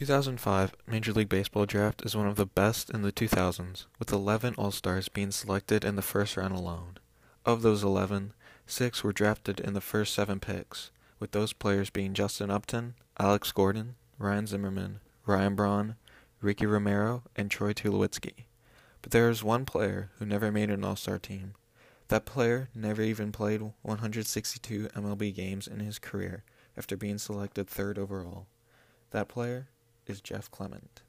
2005 Major League Baseball draft is one of the best in the 2000s, with 11 All-Stars being selected in the first round alone. Of those 11, 6 were drafted in the first 7 picks, with those players being Justin Upton, Alex Gordon, Ryan Zimmerman, Ryan Braun, Ricky Romero, and Troy Tulowitzki. But there is one player who never made an All-Star team. That player never even played 162 MLB games in his career after being selected third overall. That player is Jeff Clement.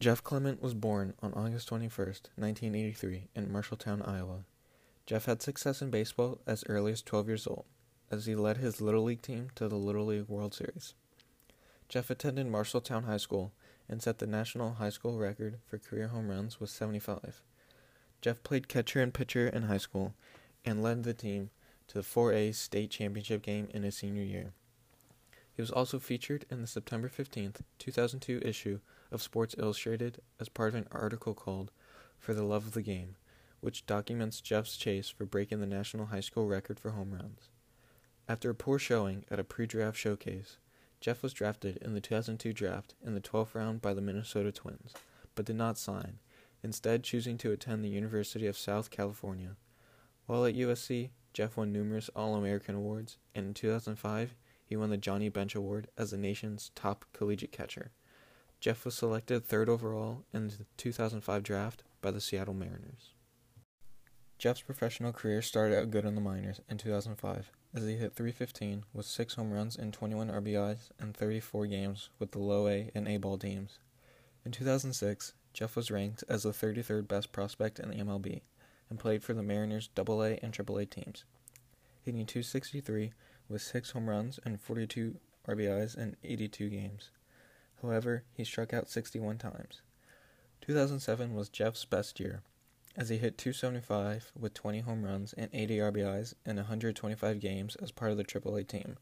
Jeff Clement was born on August 21, 1983, in Marshalltown, Iowa. Jeff had success in baseball as early as 12 years old, as he led his Little League team to the Little League World Series. Jeff attended Marshalltown High School and set the national high school record for career home runs with 75. Jeff played catcher and pitcher in high school and led the team to the 4A state championship game in his senior year. He was also featured in the September 15, 2002 issue of Sports Illustrated as part of an article called For the Love of the Game, which documents Jeff's chase for breaking the national high school record for home runs. After a poor showing at a pre draft showcase, Jeff was drafted in the 2002 draft in the 12th round by the Minnesota Twins, but did not sign, instead, choosing to attend the University of South California. While at USC, Jeff won numerous All American awards, and in 2005, he won the Johnny Bench Award as the nation's top collegiate catcher. Jeff was selected third overall in the 2005 draft by the Seattle Mariners. Jeff's professional career started out good in the minors in 2005 as he hit 315 with 6 home runs and 21 RBIs in 34 games with the low A and A ball teams. In 2006, Jeff was ranked as the 33rd best prospect in the MLB and played for the Mariners AA and AAA teams, hitting 263 with 6 home runs and 42 RBIs in 82 games. However, he struck out 61 times. 2007 was Jeff's best year, as he hit 275 with 20 home runs and 80 RBIs in 125 games as part of the AAA team.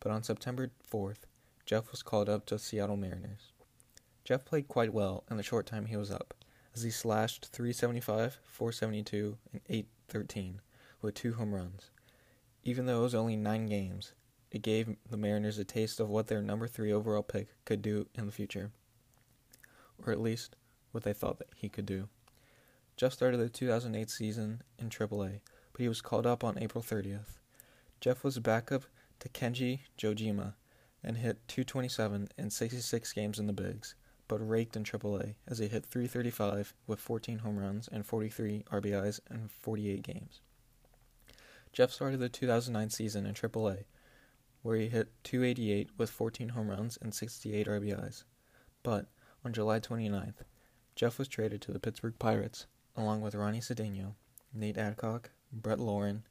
But on September 4th, Jeff was called up to Seattle Mariners. Jeff played quite well in the short time he was up, as he slashed 375, 472, and 813 with two home runs. Even though it was only nine games, it gave the Mariners a taste of what their number three overall pick could do in the future. Or at least, what they thought that he could do. Jeff started the 2008 season in AAA, but he was called up on April 30th. Jeff was backup to Kenji Johjima and hit 227 in 66 games in the Bigs, but raked in AAA as he hit 335 with 14 home runs and 43 RBIs in 48 games. Jeff started the 2009 season in AAA, where he hit 288 with 14 home runs and 68 RBIs. But on July 29th, Jeff was traded to the Pittsburgh Pirates, along with Ronny Cedeno, Nate Adcock, Brett Lorin,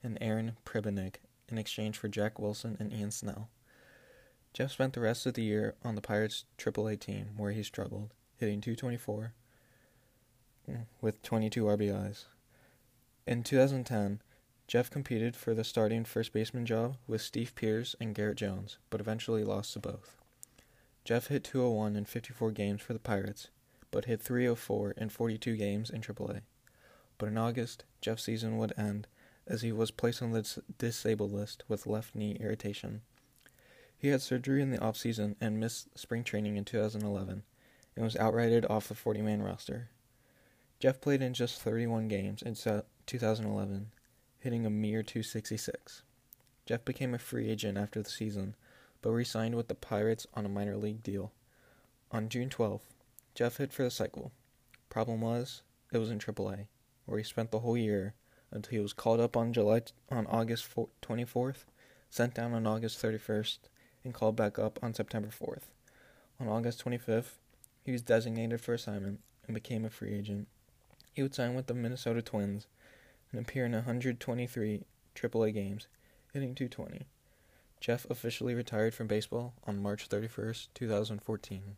and Aaron Pribanic in exchange for Jack Wilson and Ian Snell. Jeff spent the rest of the year on the Pirates AAA team, where he struggled, hitting 224 mm, with 22 RBIs. In 2010, Jeff competed for the starting first baseman job with Steve Pearce and Garrett Jones, but eventually lost to both. Jeff hit 201 in 54 games for the Pirates, but hit 304 in 42 games in AAA. But in August, Jeff's season would end as he was placed on the disabled list with left knee irritation. He had surgery in the offseason and missed spring training in 2011 and was outrighted off the 40 man roster. Jeff played in just 31 games in 2011 hitting a mere 266. Jeff became a free agent after the season, but re signed with the Pirates on a minor league deal. On June 12th, Jeff hit for the cycle. Problem was, it was in AAA, where he spent the whole year until he was called up on July on August 24th, sent down on August 31st, and called back up on September 4th. On August 25th, he was designated for assignment and became a free agent. He would sign with the Minnesota Twins and appear in 123 AAA games, hitting 220. Jeff officially retired from baseball on March 31, 2014.